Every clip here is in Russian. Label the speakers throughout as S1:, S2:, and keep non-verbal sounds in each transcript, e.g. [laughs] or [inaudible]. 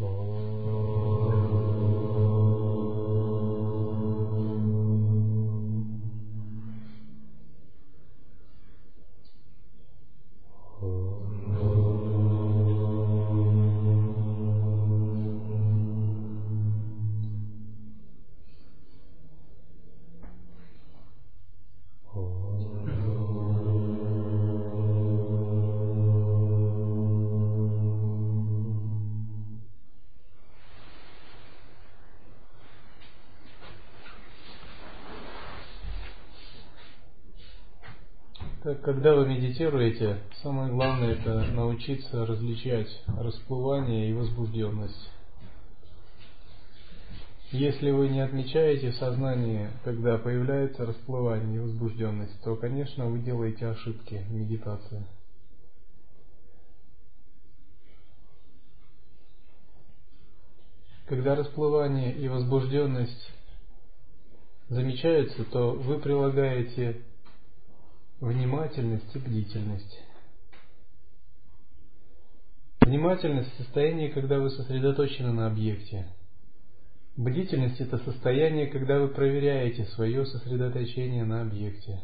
S1: Так, когда вы медитируете, самое главное это научиться различать расплывание и возбужденность. Если вы не отмечаете в сознании, когда появляется расплывание и возбужденность, то, конечно, вы делаете ошибки в медитации. Когда расплывание и возбужденность замечаются, то вы прилагаете Внимательность и бдительность. Внимательность – состояние, когда вы сосредоточены на объекте. Бдительность – это состояние, когда вы проверяете свое сосредоточение на объекте.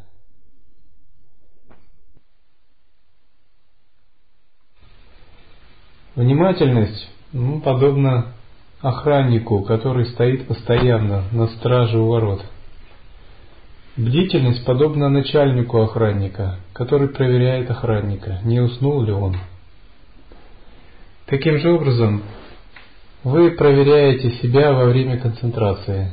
S1: Внимательность ну, подобна охраннику, который стоит постоянно на страже у ворот – Бдительность подобна начальнику охранника, который проверяет охранника, не уснул ли он. Таким же образом, вы проверяете себя во время концентрации.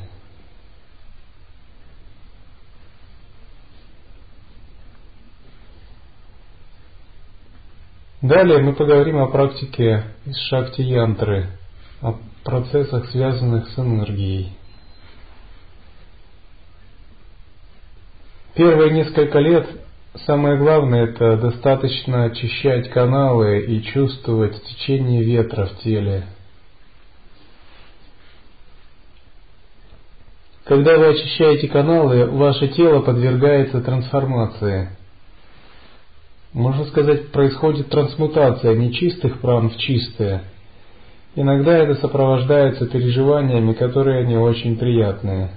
S1: Далее мы поговорим о практике из шакти-янтры, о процессах, связанных с энергией. Первые несколько лет самое главное это достаточно очищать каналы и чувствовать течение ветра в теле. Когда вы очищаете каналы, ваше тело подвергается трансформации. Можно сказать, происходит трансмутация нечистых пран в чистые. Иногда это сопровождается переживаниями, которые не очень приятные.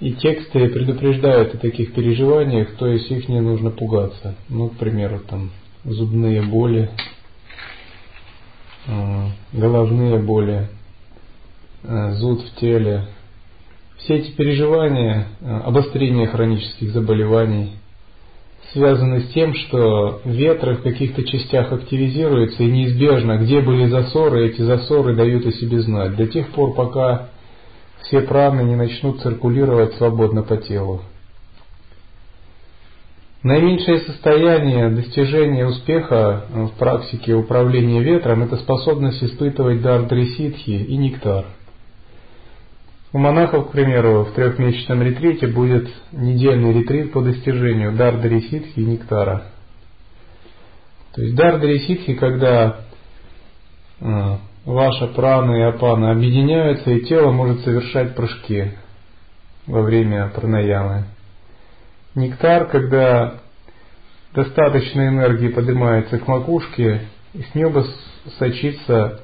S1: И тексты предупреждают о таких переживаниях, то есть их не нужно пугаться. Ну, к примеру, там зубные боли, а, головные боли, а, зуд в теле. Все эти переживания, а, обострение хронических заболеваний связаны с тем, что ветры в каких-то частях активизируются и неизбежно, где были засоры, эти засоры дают о себе знать. До тех пор, пока все праны не начнут циркулировать свободно по телу. Наименьшее состояние достижения успеха в практике управления ветром – это способность испытывать дар дреситхи и нектар. У монахов, к примеру, в трехмесячном ретрите будет недельный ретрит по достижению дар дреситхи и нектара. То есть дар дреситхи, когда а, ваша прана и апана объединяются, и тело может совершать прыжки во время пранаямы. Нектар, когда достаточно энергии поднимается к макушке, и с неба сочится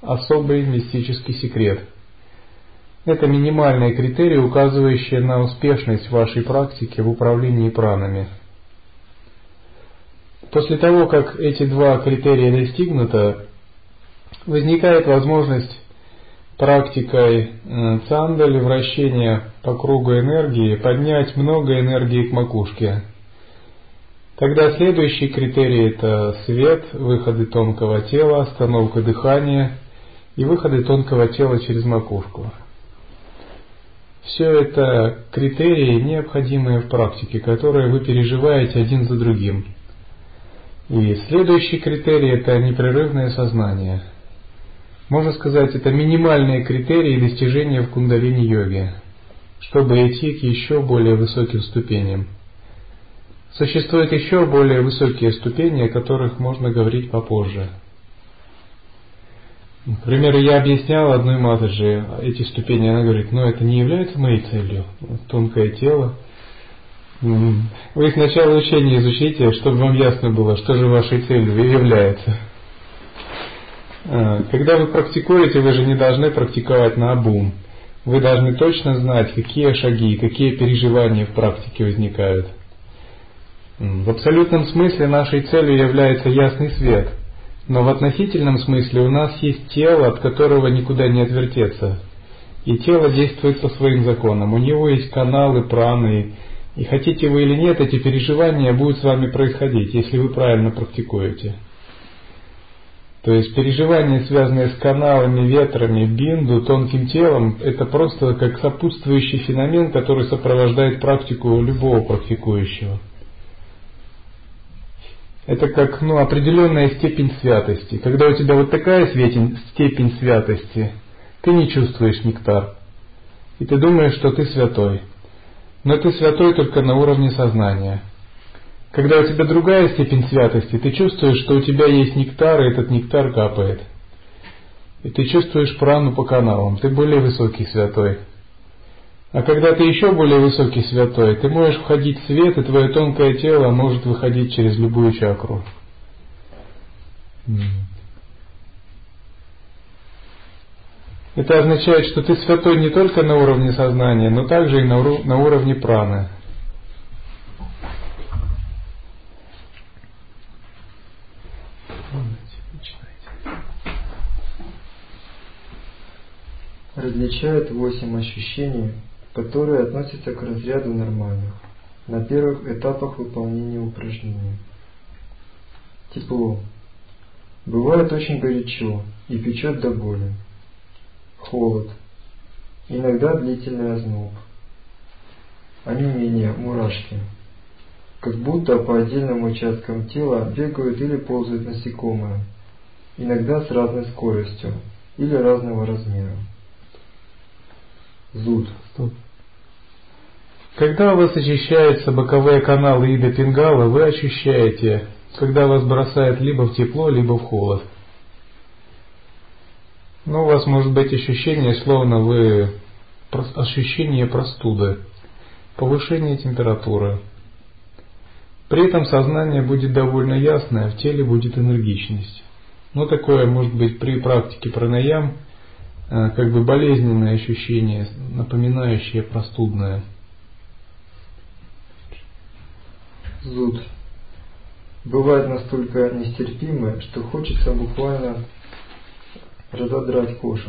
S1: особый мистический секрет. Это минимальные критерии, указывающие на успешность вашей практики в управлении пранами. После того, как эти два критерия достигнуто, возникает возможность практикой э, цандали, вращения по кругу энергии, поднять много энергии к макушке. Тогда следующий критерий это свет, выходы тонкого тела, остановка дыхания и выходы тонкого тела через макушку. Все это критерии, необходимые в практике, которые вы переживаете один за другим. И следующий критерий это непрерывное сознание – можно сказать, это минимальные критерии достижения в кундалини-йоге, чтобы идти к еще более высоким ступеням. Существуют еще более высокие ступени, о которых можно говорить попозже. Например, я объяснял одной матаджи эти ступени, она говорит, но это не является моей целью, тонкое тело. Вы сначала учение изучите, чтобы вам ясно было, что же вашей целью является. А, когда вы практикуете, вы же не должны практиковать на обум. Вы должны точно знать, какие шаги, какие переживания в практике возникают. В абсолютном смысле нашей целью является ясный свет, но в относительном смысле у нас есть тело, от которого никуда не отвертеться. И тело действует по своим законам. У него есть каналы, праны. И хотите вы или нет, эти переживания будут с вами происходить, если вы правильно практикуете. То есть переживания, связанные с каналами, ветрами, бинду, тонким телом, это просто как сопутствующий феномен, который сопровождает практику любого практикующего. Это как ну, определенная степень святости. Когда у тебя вот такая степень святости, ты не чувствуешь нектар. И ты думаешь, что ты святой. Но ты святой только на уровне сознания. Когда у тебя другая степень святости, ты чувствуешь, что у тебя есть нектар, и этот нектар капает. И ты чувствуешь прану по каналам, ты более высокий святой. А когда ты еще более высокий святой, ты можешь входить в свет, и твое тонкое тело может выходить через любую чакру. Это означает, что ты святой не только на уровне сознания, но также и на, на уровне праны.
S2: Различают восемь ощущений, которые относятся к разряду нормальных, на первых этапах выполнения упражнений. Тепло. Бывает очень горячо и печет до боли холод, иногда длительный озноб, а не менее мурашки, как будто по отдельным участкам тела бегают или ползают насекомые, иногда с разной скоростью или разного размера. Зуд.
S1: Когда у вас очищаются боковые каналы Ида Пингала, вы ощущаете, когда вас бросает либо в тепло, либо в холод. Ну, у вас может быть ощущение, словно вы ощущение простуды, повышение температуры. При этом сознание будет довольно ясное, в теле будет энергичность. Но такое может быть при практике пранаям, как бы болезненное ощущение, напоминающее простудное.
S2: Зуд. Бывает настолько нестерпимое, что хочется буквально разодрать кожу.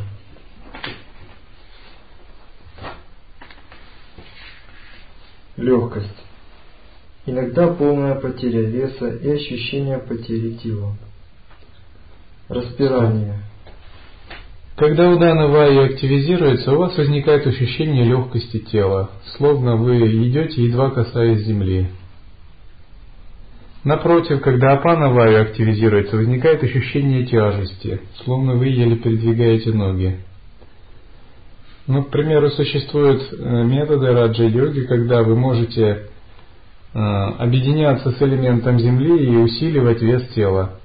S2: Легкость. Иногда полная потеря веса и ощущение потери тела. Распирание.
S1: Когда удана вайя активизируется, у вас возникает ощущение легкости тела, словно вы идете, едва касаясь земли. Напротив, когда апана-ваю активизируется, возникает ощущение тяжести, словно вы еле передвигаете ноги. Ну, к примеру, существуют э, методы раджа-йоги, когда вы можете э, объединяться с элементом земли и усиливать вес тела.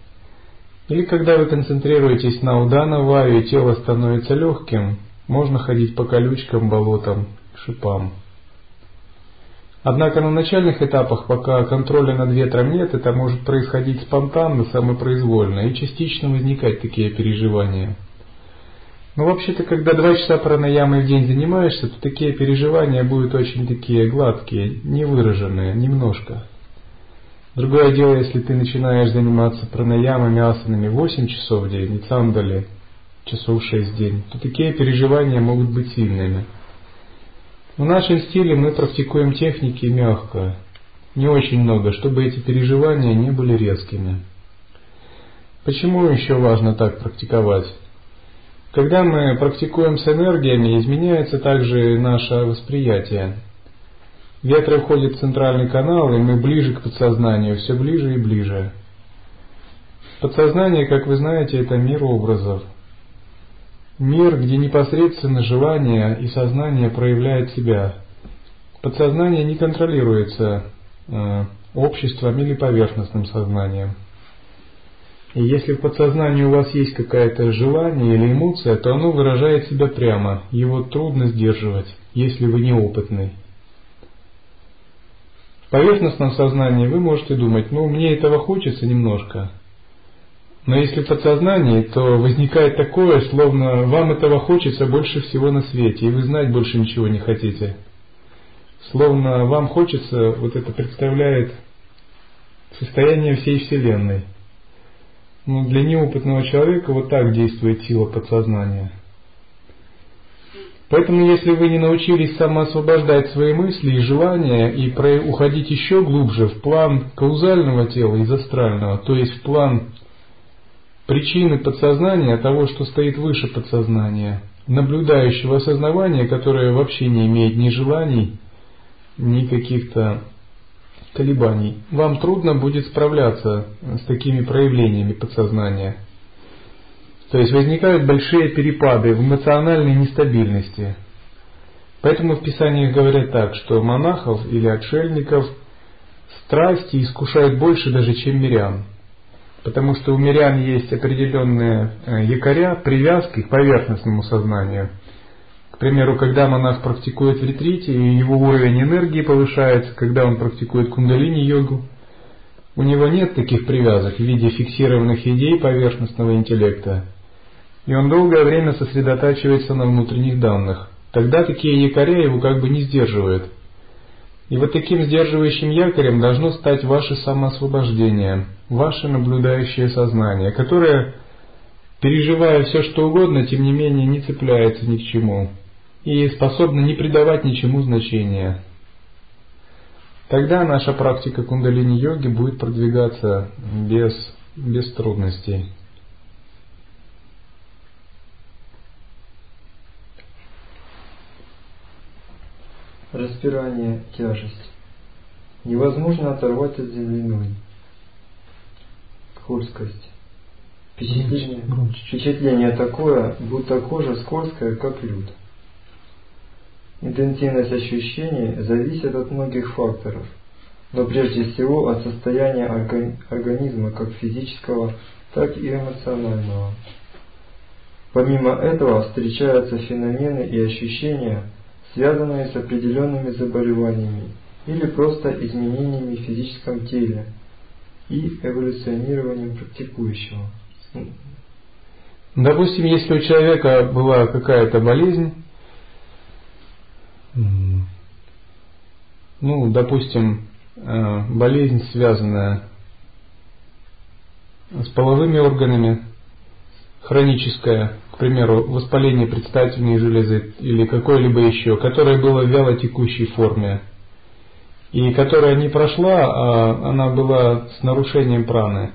S1: Или когда вы концентрируетесь на удана-ваю и тело становится легким, можно ходить по колючкам, болотам, шипам. Однако на начальных этапах, пока контроля над ветром нет, это может происходить спонтанно, самопроизвольно и частично возникать такие переживания. Но вообще-то, когда два часа пранаямой в день занимаешься, то такие переживания будут очень такие гладкие, невыраженные, немножко. Другое дело, если ты начинаешь заниматься пранаямами, асанами 8 часов в день, и цандали часов 6 в день, то такие переживания могут быть сильными – в нашем стиле мы практикуем техники мягко, не очень много, чтобы эти переживания не были резкими. Почему еще важно так практиковать? Когда мы практикуем с энергиями, изменяется также наше восприятие. Ветры входят в центральный канал, и мы ближе к подсознанию, все ближе и ближе. Подсознание, как вы знаете, это мир образов – Мир, где непосредственно желание и сознание проявляют себя. Подсознание не контролируется э, обществом или поверхностным сознанием. И если в подсознании у вас есть какое-то желание или эмоция, то оно выражает себя прямо, его трудно сдерживать, если вы неопытный. Поверхностном сознании вы можете думать, ну мне этого хочется немножко, Но если в подсознании, то [laughs] возникает такое, словно вам этого хочется больше всего на свете, и вы знать больше ничего не хотите. Словно вам хочется, вот это представляет состояние всей Вселенной. Но для неопытного человека вот так действует сила подсознания. Поэтому, если вы не научились самоосвобождать свои мысли и желания и уходить еще глубже в план каузального тела из астрального, то есть в план причины подсознания, того, что стоит выше подсознания, наблюдающего осознавания, которое вообще не имеет ни желаний, ни каких-то колебаний, вам трудно будет справляться с такими проявлениями подсознания. То есть возникают большие перепады в эмоциональной нестабильности. Поэтому в Писаниях говорят так, что монахов или отшельников страсти искушают больше даже, чем мирян. Потому что у мирян есть определенные э, якоря, привязки к поверхностному сознанию – к примеру, когда монах практикует в ретрите, и его уровень энергии повышается, когда он практикует кундалини-йогу, у него нет таких привязок в виде фиксированных идей поверхностного интеллекта, и он долгое время сосредотачивается на внутренних данных. Тогда такие якоря его как бы не сдерживают. И вот таким сдерживающим якорем должно стать ваше самоосвобождение, ваше наблюдающее сознание, которое, переживая все что угодно, тем не менее не цепляется ни к чему, и способны не придавать ничему значения. Тогда наша практика кундалини-йоги будет продвигаться без, без трудностей.
S2: Распирание, тяжесть. Невозможно оторвать от земли ноги. Скользкость. Впечатление, впечатление такое, будто кожа скользкая, как лед. Интенсивность ощущений зависит от многих факторов, но прежде всего от состояния организма как физического, так и эмоционального. Помимо этого встречаются феномены и ощущения, связанные с определенными заболеваниями или просто изменениями в физическом теле и эволюционированием практикующего.
S1: Допустим, если у человека была какая-то болезнь, ну, допустим, э, болезнь, связанная с половыми органами, хроническая, к примеру, воспаление предстательной железы или какое-либо еще, которое было в вялотекущей форме, и которая не прошла, а она была с нарушением праны,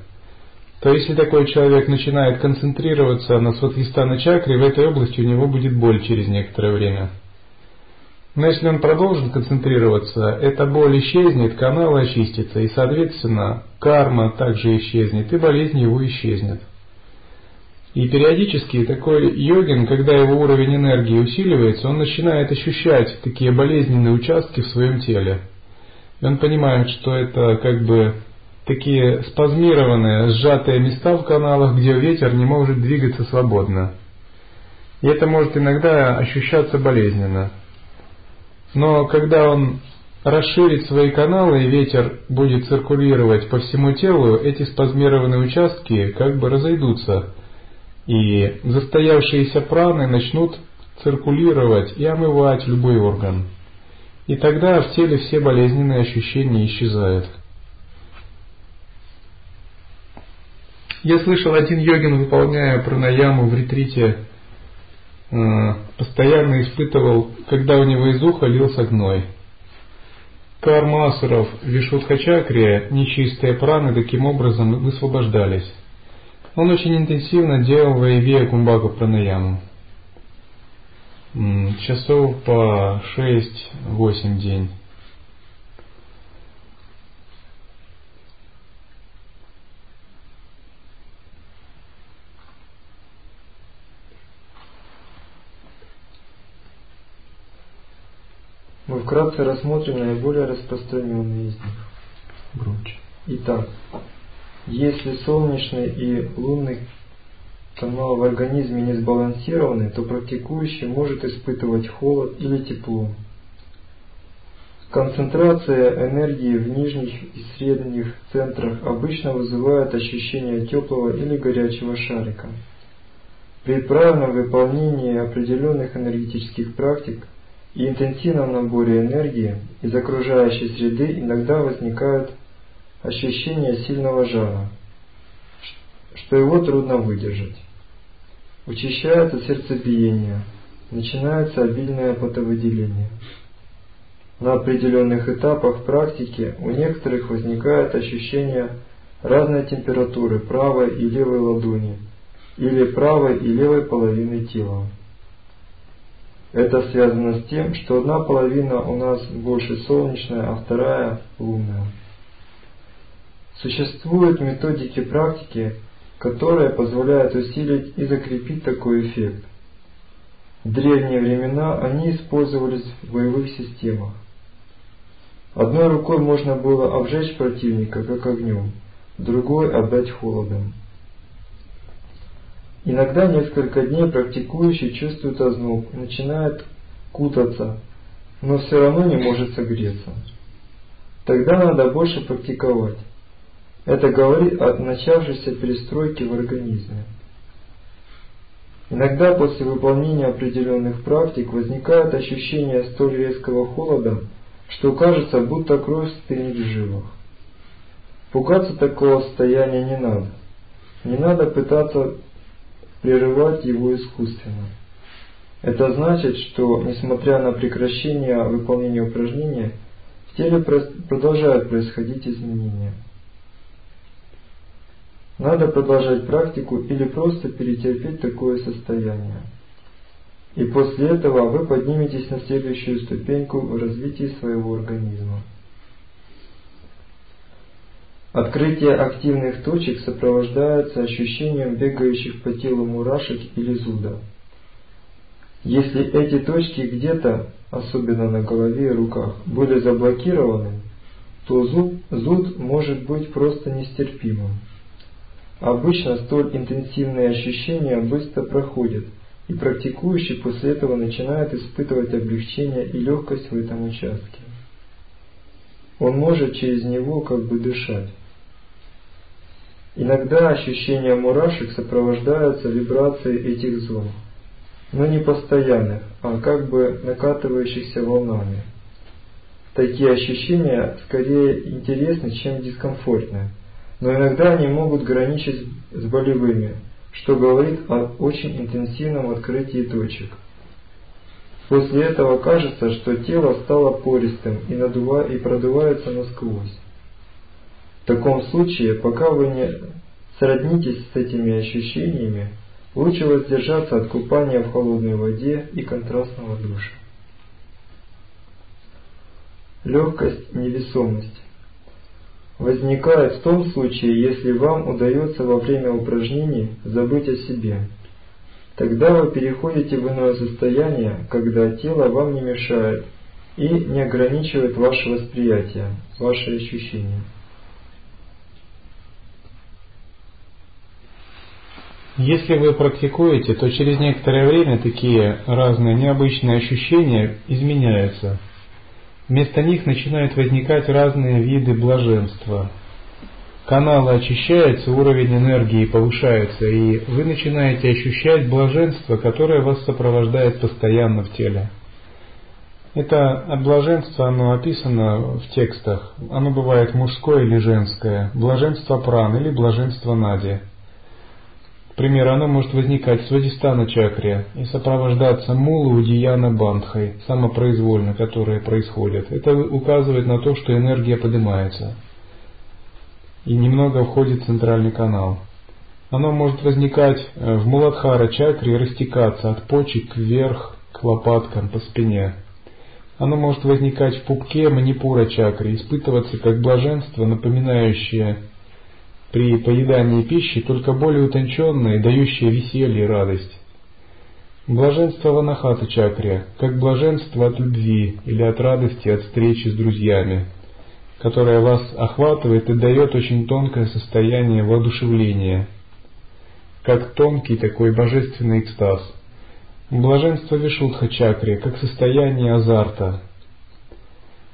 S1: то если такой человек начинает концентрироваться на сватхистана чакре, в этой области у него будет боль через некоторое время – но если он продолжит концентрироваться, эта боль исчезнет, канал очистится, и, соответственно, карма также исчезнет, и болезнь его исчезнет. И периодически такой йогин, когда его уровень энергии усиливается, он начинает ощущать такие болезненные участки в своем теле. И он понимает, что это как бы такие спазмированные, сжатые места в каналах, где ветер не может двигаться свободно. И это может иногда ощущаться болезненно. Но когда он расширит свои каналы и ветер будет циркулировать по всему телу, эти спазмированные участки как бы разойдутся, и застоявшиеся праны начнут циркулировать и омывать любой орган. И тогда в теле все болезненные ощущения исчезают. Я слышал, один йогин, выполняя пранаяму в ретрите, Э, постоянно испытывал, когда у него из уха лился гной. Кармасуров в Вишудхачакре нечистые праны таким образом высвобождались. Он очень интенсивно делал Ваевия Кумбаку пранаяму. Часов по 6-8 день.
S2: Мы вкратце рассмотрим наиболее распространенные из них.
S1: Громче.
S2: Итак, если солнечный и лунный канал в организме не сбалансированы, то практикующий может испытывать холод или тепло. Концентрация энергии в нижних и средних центрах обычно вызывает ощущение теплого или горячего шарика. При правильном выполнении определенных энергетических практик и интенсивном наборе энергии из окружающей среды иногда возникает ощущение сильного жара, что его трудно выдержать. Учащается сердцебиение, начинается обильное потовыделение. На определенных этапах практики у некоторых возникает ощущение разной температуры правой и левой ладони или правой и левой половины тела. Это связано с тем, что одна половина у нас больше солнечная, а вторая лунная. Существуют методики практики, которые позволяют усилить и закрепить такой эффект. В древние времена они использовались в боевых системах. Одной рукой можно было обжечь противника, как огнем, другой обдать холодом. Иногда несколько дней практикующий чувствует озноб, начинает кутаться, но все равно не может согреться. Тогда надо больше практиковать. Это говорит о начавшейся перестройке в организме. Иногда после выполнения определенных практик возникает ощущение столь резкого холода, что кажется, будто кровь стынет в жилах. Пугаться такого состояния не надо. Не надо пытаться прерывать его искусственно. Это значит, что, несмотря на прекращение выполнения упражнения, в теле продолжают происходить изменения. Надо продолжать практику или просто перетерпеть такое состояние. И после этого вы подниметесь на следующую ступеньку в развитии своего организма. Открытие активных точек сопровождается ощущением бегающих по телу мурашек или зуда. Если эти точки где-то, особенно на голове и руках, были заблокированы, то зуд, зуд может быть просто нестерпимым. Обычно столь интенсивные ощущения быстро проходят – и практикующий после этого начинает испытывать облегчение и легкость в этом участке. Он может через него как бы дышать. Иногда ощущения мурашек сопровождаются вибрацией этих зон, но не постоянных, а как бы накатывающихся волнами. Такие ощущения скорее интересны, чем дискомфортны, но иногда они могут граничить с болевыми, что говорит о очень интенсивном открытии точек. После этого кажется, что тело стало пористым и, надува... и продувается насквозь. В таком случае, пока вы не сроднитесь с этими ощущениями, лучше воздержаться от купания в холодной воде и контрастного душа. Легкость, невесомость возникает в том случае, если вам удается во время упражнений забыть о себе. Тогда вы переходите в иное состояние, когда тело вам не мешает и не ограничивает ваше восприятие, ваши ощущения.
S1: Если вы практикуете, то через некоторое время такие разные необычные ощущения изменяются – Вместо них начинают возникать разные виды блаженства. Каналы очищаются, уровень энергии повышается, и вы начинаете ощущать блаженство, которое вас сопровождает постоянно в теле. Это блаженство, оно описано в текстах. Оно бывает мужское или женское. Блаженство пран или блаженство нади. К примеру, оно может возникать в Свадистана чакре и сопровождаться мулу удияна бандхой, самопроизвольно, которые происходят. Это указывает на то, что энергия поднимается и немного входит в центральный канал. Оно может возникать э, в Муладхара чакре и растекаться от почек вверх к лопаткам по спине. Оно может возникать в пупке манипура чакры, испытываться как блаженство, напоминающее при поедании пищи, только более утонченное, дающее веселье и радость. Блаженство в анахата чакре, как блаженство от любви или от радости от встречи с друзьями, которое вас охватывает и дает очень тонкое состояние воодушевления, как тонкий такой божественный экстаз. Блаженство Вишудха чакре, как состояние азарта.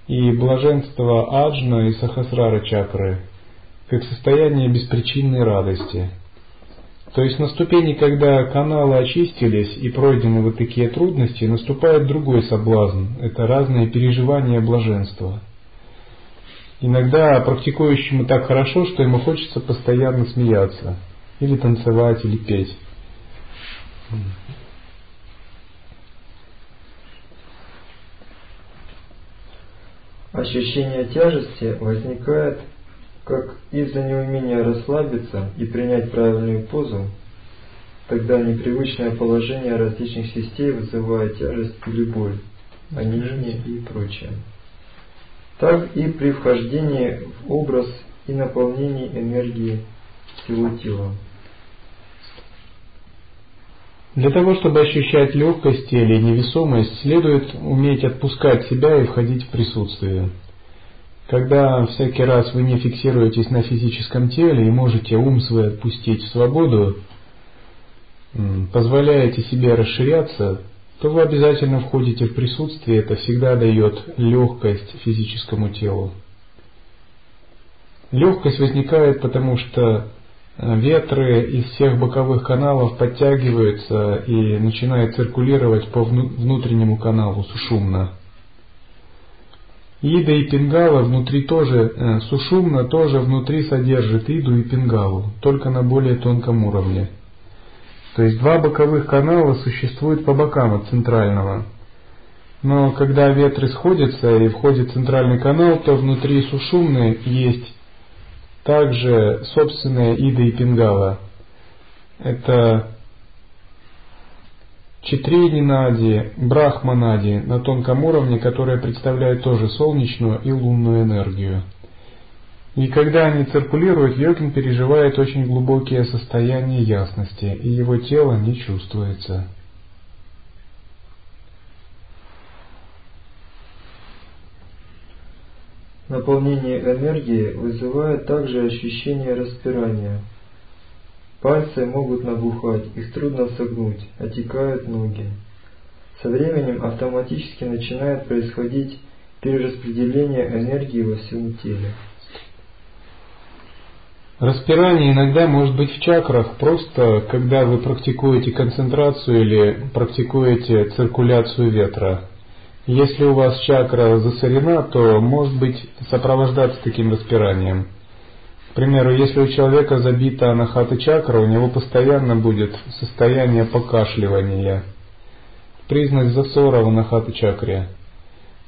S1: и блаженство аджна и сахасрара чакры как состояние беспричинной радости. То есть на ступени, когда каналы очистились и пройдены вот такие трудности, наступает другой соблазн. Это разные переживания блаженства. Иногда практикующему так хорошо, что ему хочется постоянно смеяться, или танцевать, или петь.
S2: Ощущение тяжести возникает как из-за неумения расслабиться и принять правильную позу, тогда непривычное положение различных частей вызывает тяжесть или боль, онемение и прочее. Так и при вхождении в образ и наполнении энергии всего тела.
S1: Для того, чтобы ощущать легкость или невесомость, следует уметь отпускать себя и входить в присутствие. Когда всякий раз вы не фиксируетесь на физическом теле и можете ум свой отпустить в свободу, позволяете себе расширяться, то вы обязательно входите в присутствие, это всегда дает легкость физическому телу. Легкость возникает потому, что Э, ветры из всех боковых каналов подтягиваются и начинают циркулировать по внутреннему каналу сушумно. Ида и пингала внутри тоже, э, сушумно тоже внутри содержит иду и пингалу, только на более тонком уровне. То есть два боковых канала существуют по бокам от центрального. Но когда ветры сходятся и входит центральный канал, то внутри сушумной есть также собственная Ида и Пингала. Это Читрини Нади, Брахманади на тонком уровне, которые представляют тоже солнечную и лунную энергию. И когда они циркулируют, йогин переживает очень глубокие состояния ясности, и его тело не чувствуется.
S2: Наполнение энергии вызывает также ощущение распирания. Пальцы могут набухать, их трудно согнуть, отекают ноги. Со временем автоматически начинает происходить перераспределение энергии во всем теле.
S1: Распирание иногда может быть в чакрах, просто когда вы практикуете концентрацию или практикуете циркуляцию ветра. Если у вас чакра засорена, то может быть сопровождаться таким распиранием. Примеру, если у человека забита анахата чакра, у него постоянно будет состояние покашливания, признак засора в анахата чакре.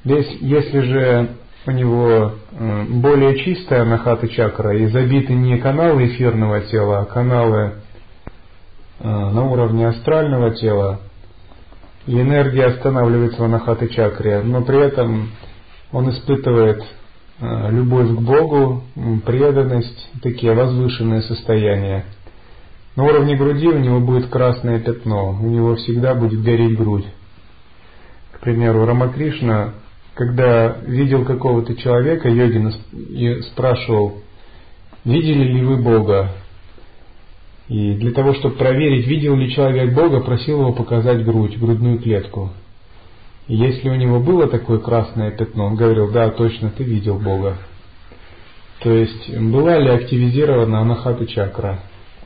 S1: Если же у него э, более чистая анахата чакра и забиты не каналы эфирного тела, а каналы э, на уровне астрального тела, и энергия останавливается в анахаты чакре, но при этом он испытывает любовь к Богу, преданность, такие возвышенные состояния. На уровне груди у него будет красное пятно, у него всегда будет гореть грудь. К примеру, Рамакришна, когда видел какого-то человека, йогина спрашивал, видели ли вы Бога? И для того, чтобы проверить, видел ли человек Бога, просил его показать грудь, грудную клетку. Если у него было такое красное пятно, он говорил, да, точно, ты видел Бога. То есть, была ли активизирована анахата чакра?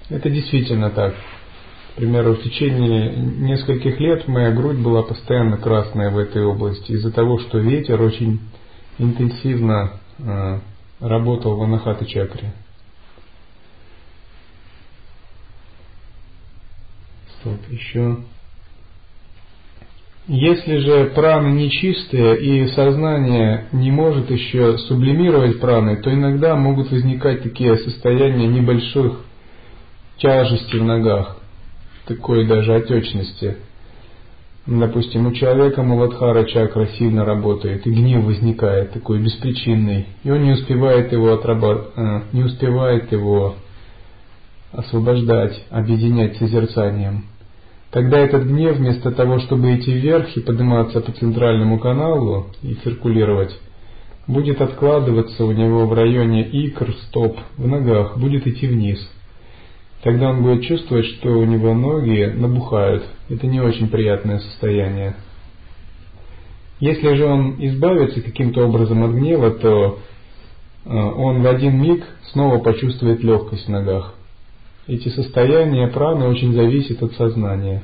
S1: Это действительно так. К примеру, в течение нескольких лет моя грудь была постоянно красная в этой области из-за того, что ветер очень интенсивно э, работал в анахата чакре. Так, еще. Если же праны нечистые и сознание не может еще сублимировать праны, то иногда могут возникать такие состояния небольших тяжести в ногах, такой даже отечности. Допустим, у человека Муладхара чакра сильно работает, и гнев возникает такой беспричинный, и он не успевает его отработ... Э, не успевает его освобождать, объединять созерцанием. Тогда этот гнев, вместо того, чтобы идти вверх и подниматься по центральному каналу и циркулировать, будет откладываться у него в районе икр, стоп, в ногах, будет идти вниз. Тогда он будет чувствовать, что у него ноги набухают. Это не очень приятное состояние. Если же он избавится каким-то образом от гнева, то э, он в один миг снова почувствует легкость в ногах. Эти состояния праны очень зависят от сознания.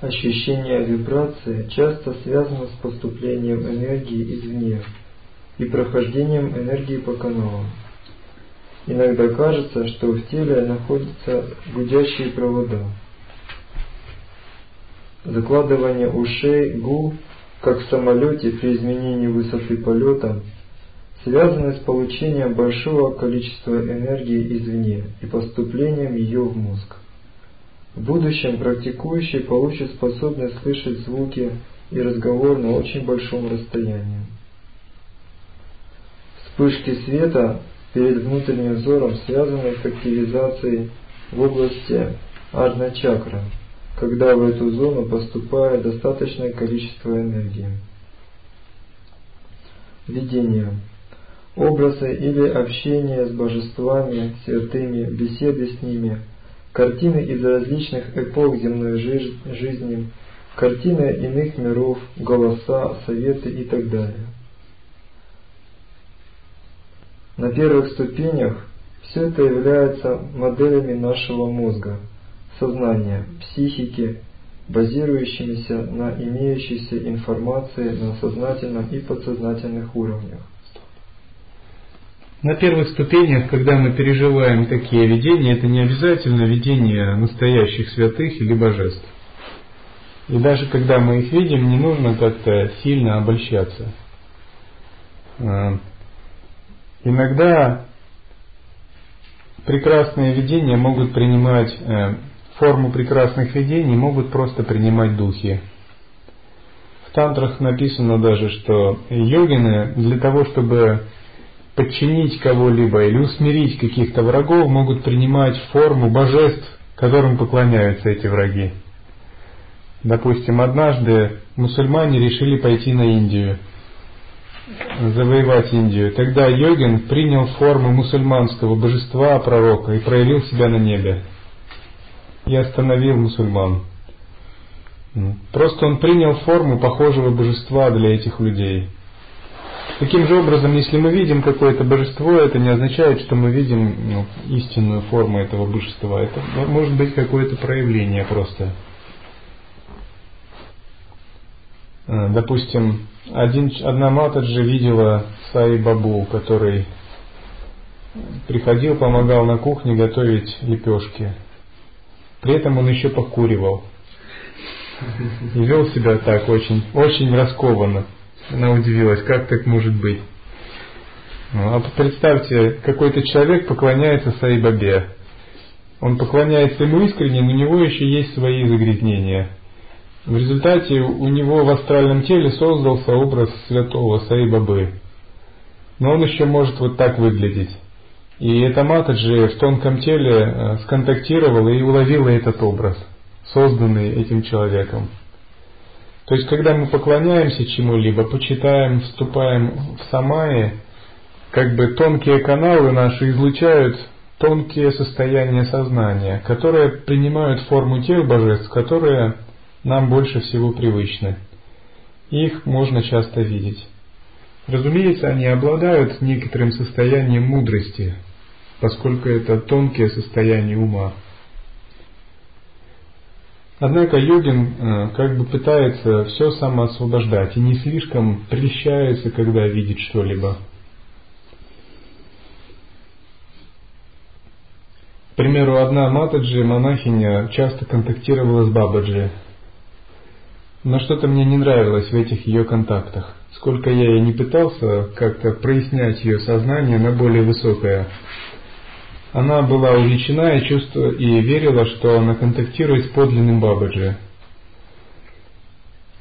S2: Ощущение вибрации часто связано с поступлением энергии извне и прохождением энергии по каналам. Иногда кажется, что в теле находятся гудящие провода. Закладывание ушей, губ, как в самолете при изменении высоты полета, связаны с получением большого количества энергии извне и поступлением ее в мозг. В будущем практикующий получит способность слышать звуки и разговор на очень большом расстоянии. Вспышки света перед внутренним взором связаны с активизацией в области ажна чакра, когда в эту зону поступает достаточное количество энергии. Видение. Образы или общение с божествами, святыми, беседы с ними, картины из различных эпох земной жизни, картины иных миров, голоса, советы и так далее. На первых ступенях все это является моделями нашего мозга, сознания, психики, базирующимися на имеющейся информации на сознательном и подсознательных уровнях.
S1: На первых ступенях, когда мы переживаем такие видения, это не обязательно видение настоящих святых или божеств. И даже когда мы их видим, не нужно как-то сильно обольщаться. А, Иногда прекрасные видения могут принимать э, форму прекрасных видений, могут просто принимать духи. В тантрах написано даже, что йогины для того, чтобы подчинить кого-либо или усмирить каких-то врагов, могут принимать форму божеств, которым поклоняются эти враги. Допустим, однажды мусульмане решили пойти на Индию – завоевать Индию. Тогда Йогин принял форму мусульманского божества пророка и проявил себя на небе. И остановил мусульман. Просто он принял форму похожего божества для этих людей. Таким же образом, если мы видим какое-то божество, это не означает, что мы видим ну, истинную форму этого божества. Это может быть какое-то проявление просто. Э, допустим, один, одна Матаджи видела Саи Бабу, который приходил, помогал на кухне готовить лепешки. При этом он еще покуривал. И вел себя так очень, очень раскованно. Она удивилась, как так может быть. Ну, а представьте, какой-то человек поклоняется Саи Бабе. Он поклоняется ему искренне, но у него еще есть свои загрязнения – в результате у него в астральном теле создался образ святого Саибабы. Но он еще может вот так выглядеть. И эта Матаджи в тонком теле э, сконтактировала и уловила этот образ, созданный этим человеком. То есть, когда мы поклоняемся чему-либо, почитаем, вступаем в самаи, как бы тонкие каналы наши излучают тонкие состояния сознания, которые принимают форму тех божеств, которые нам больше всего привычны. Их можно часто видеть. Разумеется, они обладают некоторым состоянием мудрости, поскольку это тонкие состояния ума. Однако йогин э, как бы пытается все самоосвобождать и не слишком прельщается, когда видит что-либо. К примеру, одна Матаджи, монахиня, часто контактировала с Бабаджи, но что-то мне не нравилось в этих ее контактах. Сколько я и не пытался как-то прояснять ее сознание на более высокое, она была увлечена и чувство и верила, что она контактирует с подлинным Бабаджи.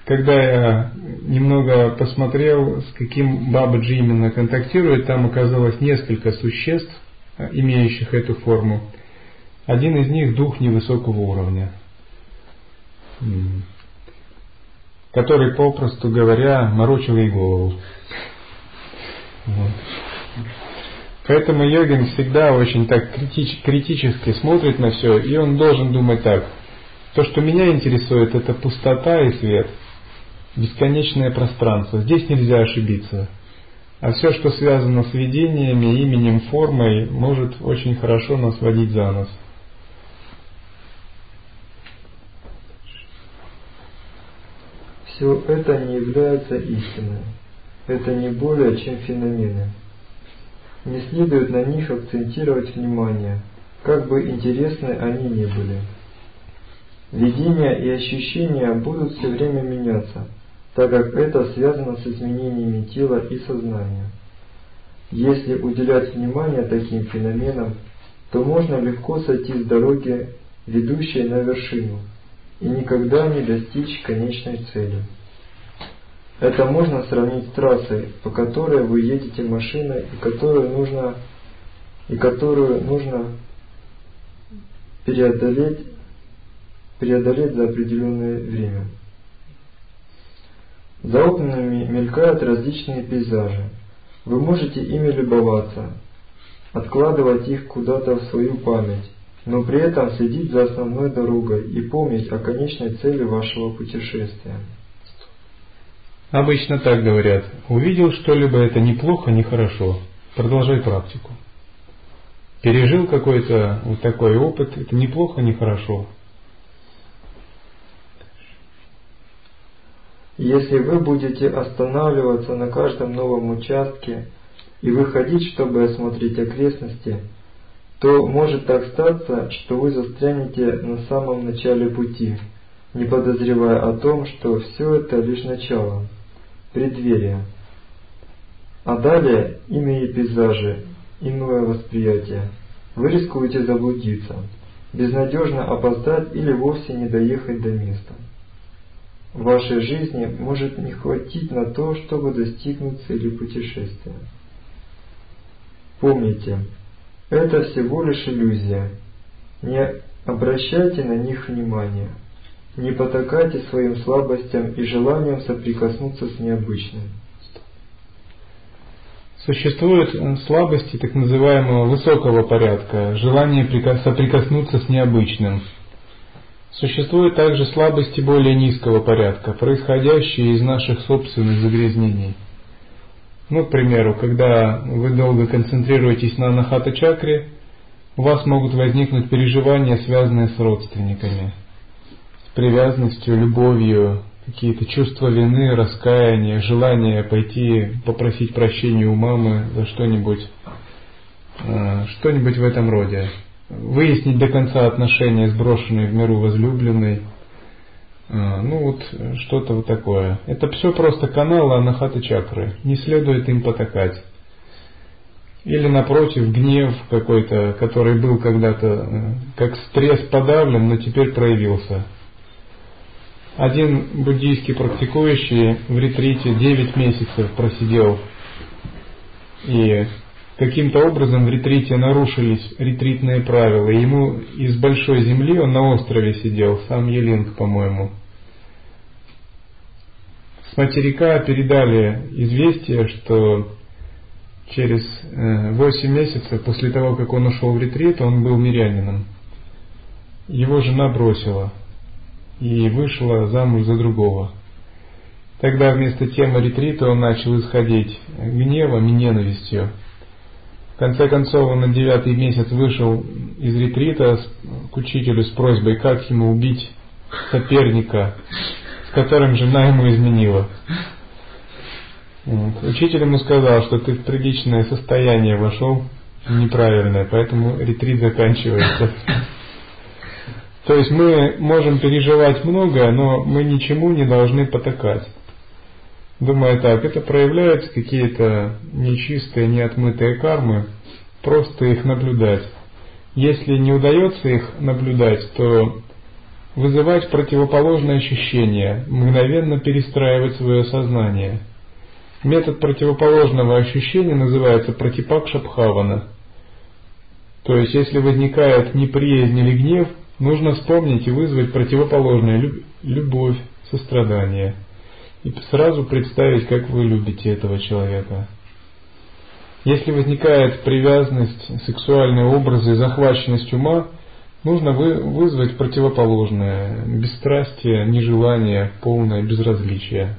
S1: Когда я немного посмотрел, с каким Бабаджи именно контактирует, там оказалось несколько существ, имеющих эту форму. Один из них дух невысокого уровня который, попросту говоря, морочил ей голову. Вот. Поэтому йогин всегда очень так критич, критически смотрит на все, и он должен думать так. То, что меня интересует, это пустота и свет, бесконечное пространство. Здесь нельзя ошибиться. А все, что связано с видениями, именем, формой, может очень хорошо нас водить за нос.
S2: Все это не является истиной. Это не более чем феномены. Не следует на них акцентировать внимание, как бы интересны они ни были. Видения и ощущения будут все время меняться – так как это связано с изменениями тела и сознания. Если уделять внимание таким феноменам, то можно легко сойти с дороги, ведущей на вершину, и никогда не достичь конечной цели. Это можно сравнить с трассой, по которой вы едете машиной и которую нужно, и которую нужно преодолеть, преодолеть за определенное время. За окнами мелькают различные пейзажи. Вы можете ими любоваться, откладывать их куда-то в свою память, но при этом следить за основной дорогой и помнить о конечной цели вашего путешествия.
S1: Обычно так говорят. Увидел что-либо, это неплохо, не хорошо. Продолжай практику. Пережил какой-то вот такой опыт, это неплохо, не хорошо.
S2: Если вы будете останавливаться на каждом новом участке и выходить, чтобы осмотреть окрестности, то может так статься, что вы застрянете на самом начале пути, не подозревая о том, что все это лишь начало, преддверие. А далее, иные пейзажи, иное восприятие. Вы рискуете заблудиться, безнадежно опоздать или вовсе не доехать до места в вашей жизни может не хватить на то, чтобы достигнуть цели путешествия. Помните, это всего лишь иллюзия. Не обращайте на них внимания. Не потакайте своим слабостям и желанием соприкоснуться с необычным.
S1: Существуют слабости так называемого высокого порядка, желание соприкоснуться с необычным – Существуют также слабости более низкого порядка, происходящие из наших собственных загрязнений. Ну, к примеру, когда вы долго концентрируетесь на анахата чакре, у вас могут возникнуть переживания, связанные с родственниками, с привязанностью, любовью, какие-то чувства вины, раскаяния, желание пойти попросить прощения у мамы за что-нибудь, э, что-нибудь в этом роде выяснить до конца отношения с брошенной в миру возлюбленной. А, ну вот что-то вот такое. Это все просто каналы анахаты чакры. Не следует им потакать. Или напротив, гнев какой-то, который был когда-то э, как стресс подавлен, но теперь проявился. Один буддийский практикующий в ретрите 9 месяцев просидел и каким-то образом в ретрите нарушились ретритные правила. Ему из большой земли, он на острове сидел, сам Елинг, по-моему. С материка передали известие, что через 8 э, месяцев после того, как он ушел в ретрит, он был мирянином. Его жена бросила и вышла замуж за другого. Тогда вместо темы ретрита он начал исходить гневом и ненавистью конце концов, он на девятый месяц вышел из ретрита к учителю с просьбой, как ему убить соперника, с которым жена ему изменила. Вот. Учитель ему сказал, что ты в приличное состояние вошел, неправильное, поэтому ретрит заканчивается. [laughs] То есть мы можем переживать многое, но мы ничему не должны потакать. Думаю так, это проявляются какие-то нечистые, неотмытые кармы, просто их наблюдать. Если не удается их наблюдать, то вызывать противоположные ощущения, мгновенно перестраивать свое сознание. Метод противоположного ощущения называется протипакшабхавана. То есть, если возникает неприязнь или гнев, нужно вспомнить и вызвать противоположное любовь, сострадание – и сразу представить, как вы любите этого человека. Если возникает привязанность, сексуальные образы, захваченность ума, нужно вы, вызвать противоположное – бесстрастие, нежелание, полное безразличие.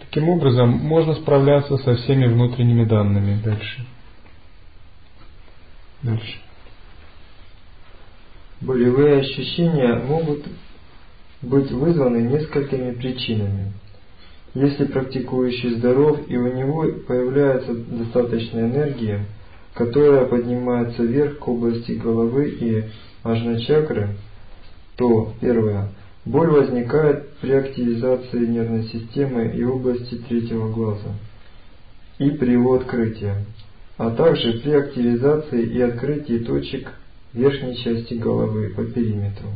S1: Таким образом, можно справляться со всеми внутренними данными. Дальше. Дальше.
S2: Болевые ощущения могут быть вызваны несколькими причинами. Если практикующий здоров и у него появляется достаточно энергии, которая поднимается вверх к области головы и ажна-чакры, то первое. Боль возникает при активизации нервной системы и области третьего глаза и при его открытии, а также при активизации и открытии точек верхней части головы по периметру.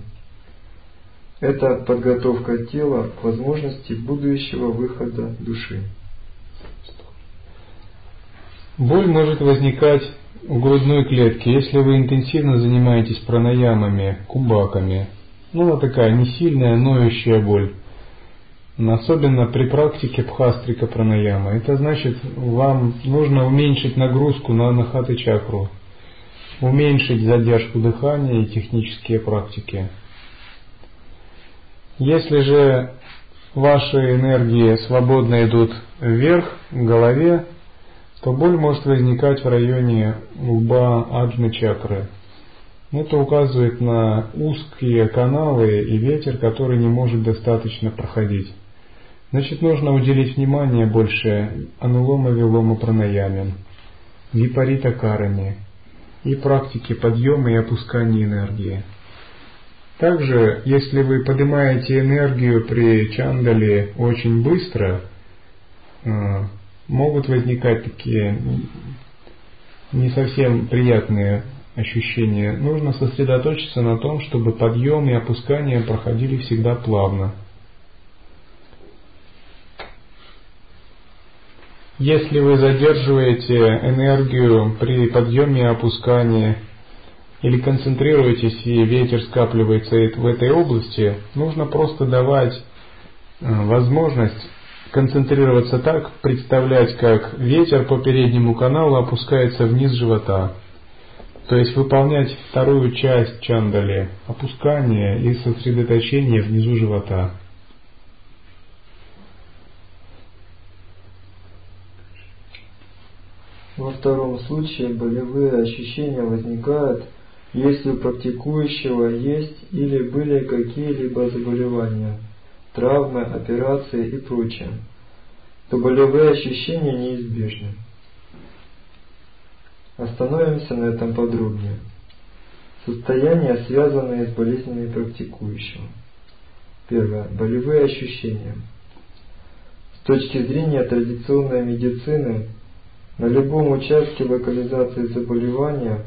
S2: Это подготовка тела к возможности будущего выхода души.
S1: Боль может возникать в грудной клетке, если вы интенсивно занимаетесь пранаямами, кубаками. Ну, вот такая не сильная, ноющая боль. Особенно при практике пхастрика пранаяма. Это значит, вам нужно уменьшить нагрузку на анахаты чакру, уменьшить задержку дыхания и технические практики. Если же ваши энергии свободно идут вверх, к голове, то боль может возникать в районе лба аджны чакры. Это указывает на узкие каналы и ветер, который не может достаточно проходить. Значит, нужно уделить внимание больше анулома вилома пранаяме, випарита карами и практике подъема и опускания энергии. Также, если вы поднимаете энергию при чандале очень быстро, э, могут возникать такие не совсем приятные ощущения. Нужно сосредоточиться на том, чтобы подъем и опускание проходили всегда плавно. Если вы задерживаете энергию при подъеме и опускании, или концентрируетесь и ветер скапливается в этой области, нужно просто давать э, возможность концентрироваться так, представлять, как ветер по переднему каналу опускается вниз живота. То есть выполнять вторую часть чандали, опускание и сосредоточение внизу живота.
S2: Во втором случае болевые ощущения возникают, если у практикующего есть или были какие-либо заболевания, травмы, операции и прочее, то болевые ощущения неизбежны. Остановимся на этом подробнее. Состояния, связанные с болезнями практикующего. Первое. Болевые ощущения. С точки зрения традиционной медицины, на любом участке локализации заболевания,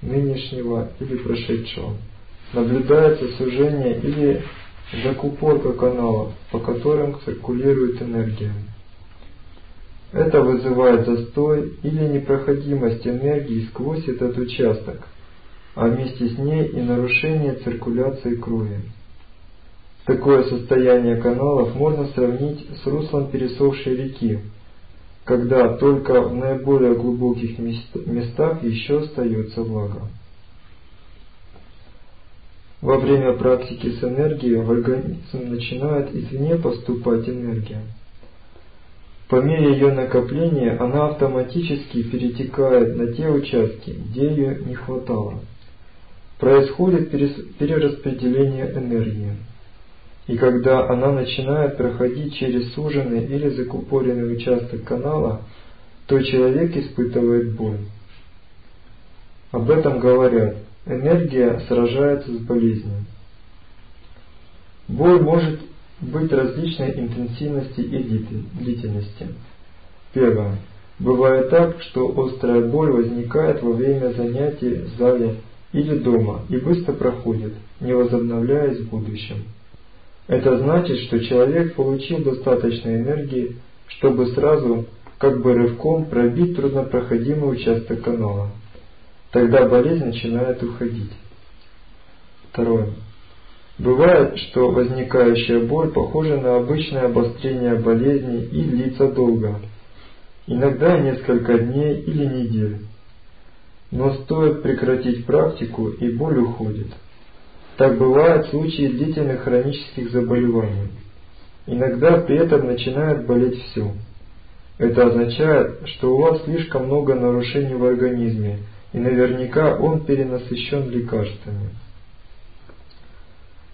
S2: нынешнего или прошедшего, наблюдается сужение или закупорка каналов, по которым циркулирует энергия. Это вызывает застой или непроходимость энергии сквозь этот участок, а вместе с ней и нарушение циркуляции крови. Такое состояние каналов можно сравнить с руслом пересохшей реки, когда только в наиболее глубоких местах еще остается влага. Во время практики с энергией в организм начинает извне поступать энергия. По мере ее накопления она автоматически перетекает на те участки, где ее не хватало. Происходит перераспределение энергии. И когда она начинает проходить через суженный или закупоренный участок канала, то человек испытывает боль. Об этом говорят, энергия сражается с болезнью. Боль может быть различной интенсивности и длительности. Первое. Бывает так, что острая боль возникает во время занятий в зале или дома и быстро проходит, не возобновляясь в будущем. Это значит, что человек получил достаточно энергии, чтобы сразу, как бы рывком, пробить труднопроходимый участок канала. Тогда болезнь начинает уходить. Второе. Бывает, что возникающая боль похожа на обычное обострение болезни и длится долго. иногда несколько дней или недель. Но стоит прекратить практику, и боль уходит. Так бывает в случае длительных хронических заболеваний. Иногда при этом начинает болеть все. Это означает, что у вас слишком много нарушений в организме, и наверняка он перенасыщен лекарствами.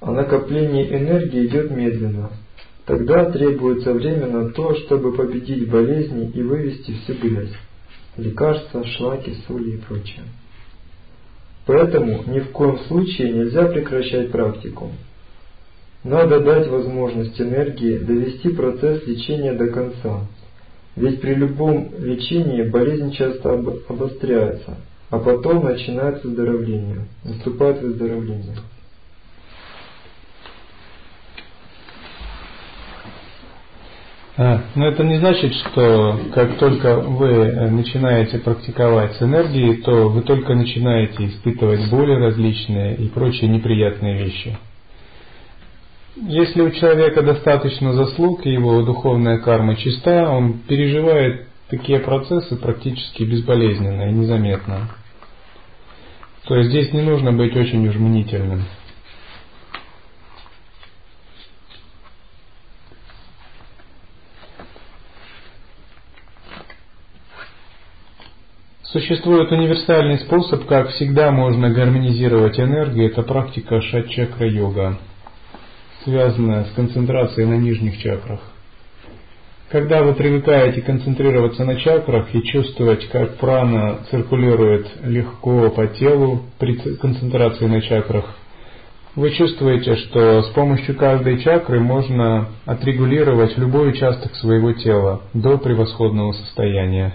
S2: А накопление энергии идет медленно. Тогда требуется время на то, чтобы победить болезни и вывести всю грязь, лекарства, шлаки, соли и прочее. Поэтому ни в коем случае нельзя прекращать практику. Надо дать возможность энергии довести процесс лечения до конца. Ведь при любом лечении болезнь часто обостряется, а потом начинает выздоровление, наступает выздоровление.
S1: А, но это не значит, что как только вы э, начинаете практиковать с энергией, то вы только начинаете испытывать боли различные и прочие неприятные вещи. Если у человека достаточно заслуг и его духовная карма чиста, он переживает такие процессы практически безболезненно и незаметно. То есть здесь не нужно быть очень уж мнительным. Существует универсальный способ, как всегда можно гармонизировать энергию, это практика шат-чакра-йога, связанная с концентрацией на нижних чакрах. Когда вы привыкаете концентрироваться на чакрах и чувствовать, как прана циркулирует легко по телу при концентрации на чакрах, вы чувствуете, что с помощью каждой чакры можно отрегулировать любой участок своего тела до превосходного состояния.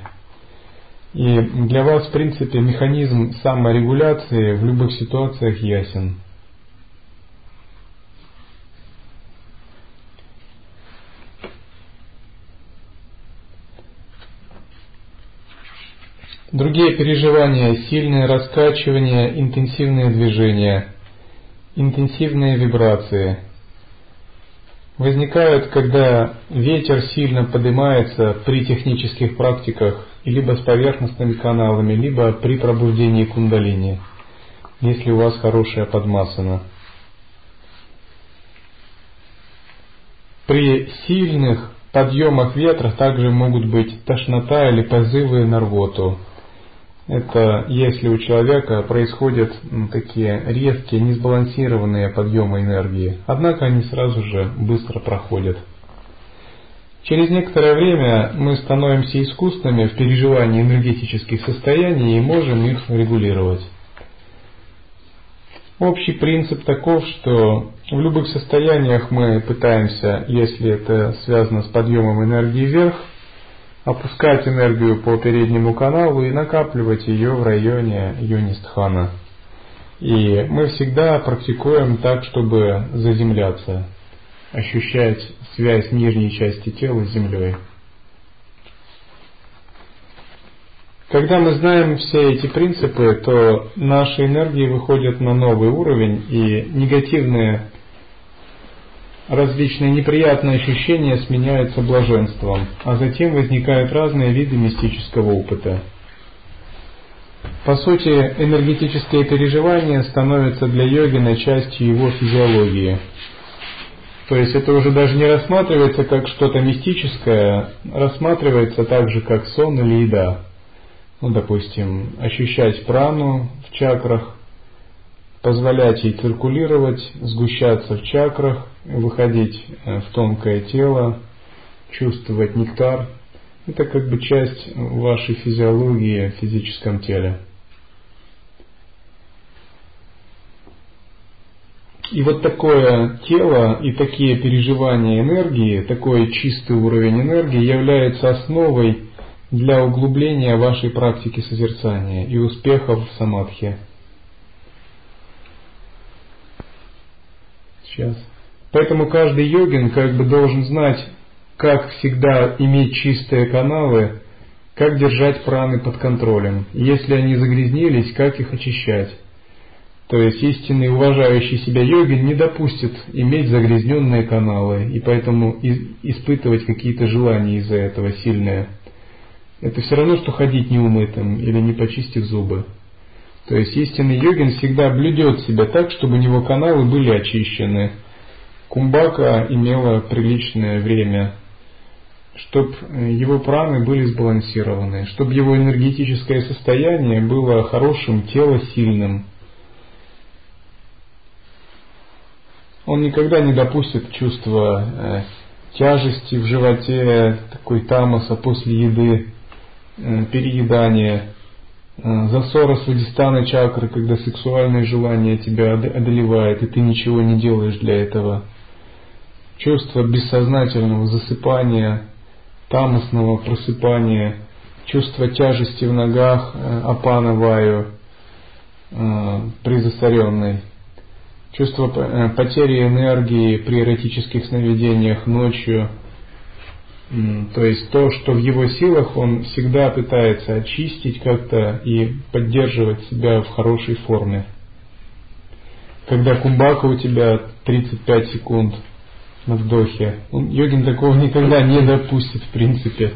S1: И для вас, в принципе, механизм саморегуляции в любых ситуациях ясен. Другие переживания, сильное раскачивание, интенсивные движения, интенсивные вибрации возникают, когда ветер сильно поднимается при технических практиках либо с поверхностными каналами, либо при пробуждении кундалини, если у вас хорошая подмасана. При сильных подъемах ветра также могут быть тошнота или позывы на рвоту. Это если у человека происходят такие резкие, несбалансированные подъемы энергии. Однако они сразу же быстро проходят. Через некоторое время мы становимся искусными в переживании энергетических состояний и можем их регулировать. Общий принцип таков, что в любых состояниях мы пытаемся, если это связано с подъемом энергии вверх, опускать энергию по переднему каналу и накапливать ее в районе Юнистхана. И мы всегда практикуем так, чтобы заземляться, ощущать связь нижней части тела с землей. Когда мы знаем все эти принципы, то наши энергии выходят на новый уровень, и негативные различные неприятные ощущения сменяются блаженством, а затем возникают разные виды мистического опыта. По сути, энергетические переживания становятся для йогина частью его физиологии – то есть это уже даже не рассматривается как что-то мистическое, рассматривается так же, как сон или еда. Ну, допустим, ощущать прану в чакрах, позволять ей циркулировать, сгущаться в чакрах, выходить э, в тонкое тело, чувствовать нектар. Это как бы часть вашей физиологии в физическом теле. И вот такое тело и такие переживания энергии, такой чистый уровень энергии является основой для углубления вашей практики созерцания и успехов в самадхи. Сейчас. Поэтому каждый йогин как бы должен знать, как всегда иметь чистые каналы, как держать праны под контролем. Если они загрязнились, как их очищать. То есть истинный уважающий себя йогин не допустит иметь загрязненные каналы и поэтому испытывать какие-то желания из-за этого сильные. это все равно, что ходить неумытым или не почистив зубы. То есть истинный йогин всегда блюдет себя так, чтобы у него каналы были очищены. Кумбака имела приличное время, чтобы его праны были сбалансированы, чтобы его энергетическое состояние было хорошим, тело сильным. Он никогда не допустит чувства э, тяжести в животе, такой тамаса после еды, э, переедания, э, засора свадистана чакры, когда сексуальное желание тебя одолевает, и ты ничего не делаешь для этого. Чувство бессознательного засыпания, тамосного просыпания, чувство тяжести в ногах, э, апана ваю, при засоренной чувство э, потери энергии при эротических сновидениях ночью, то есть то, что в его силах, он всегда пытается очистить как-то и поддерживать себя в хорошей форме. Когда кумбака у тебя 35 секунд на вдохе, он, йогин такого никогда не допустит в принципе.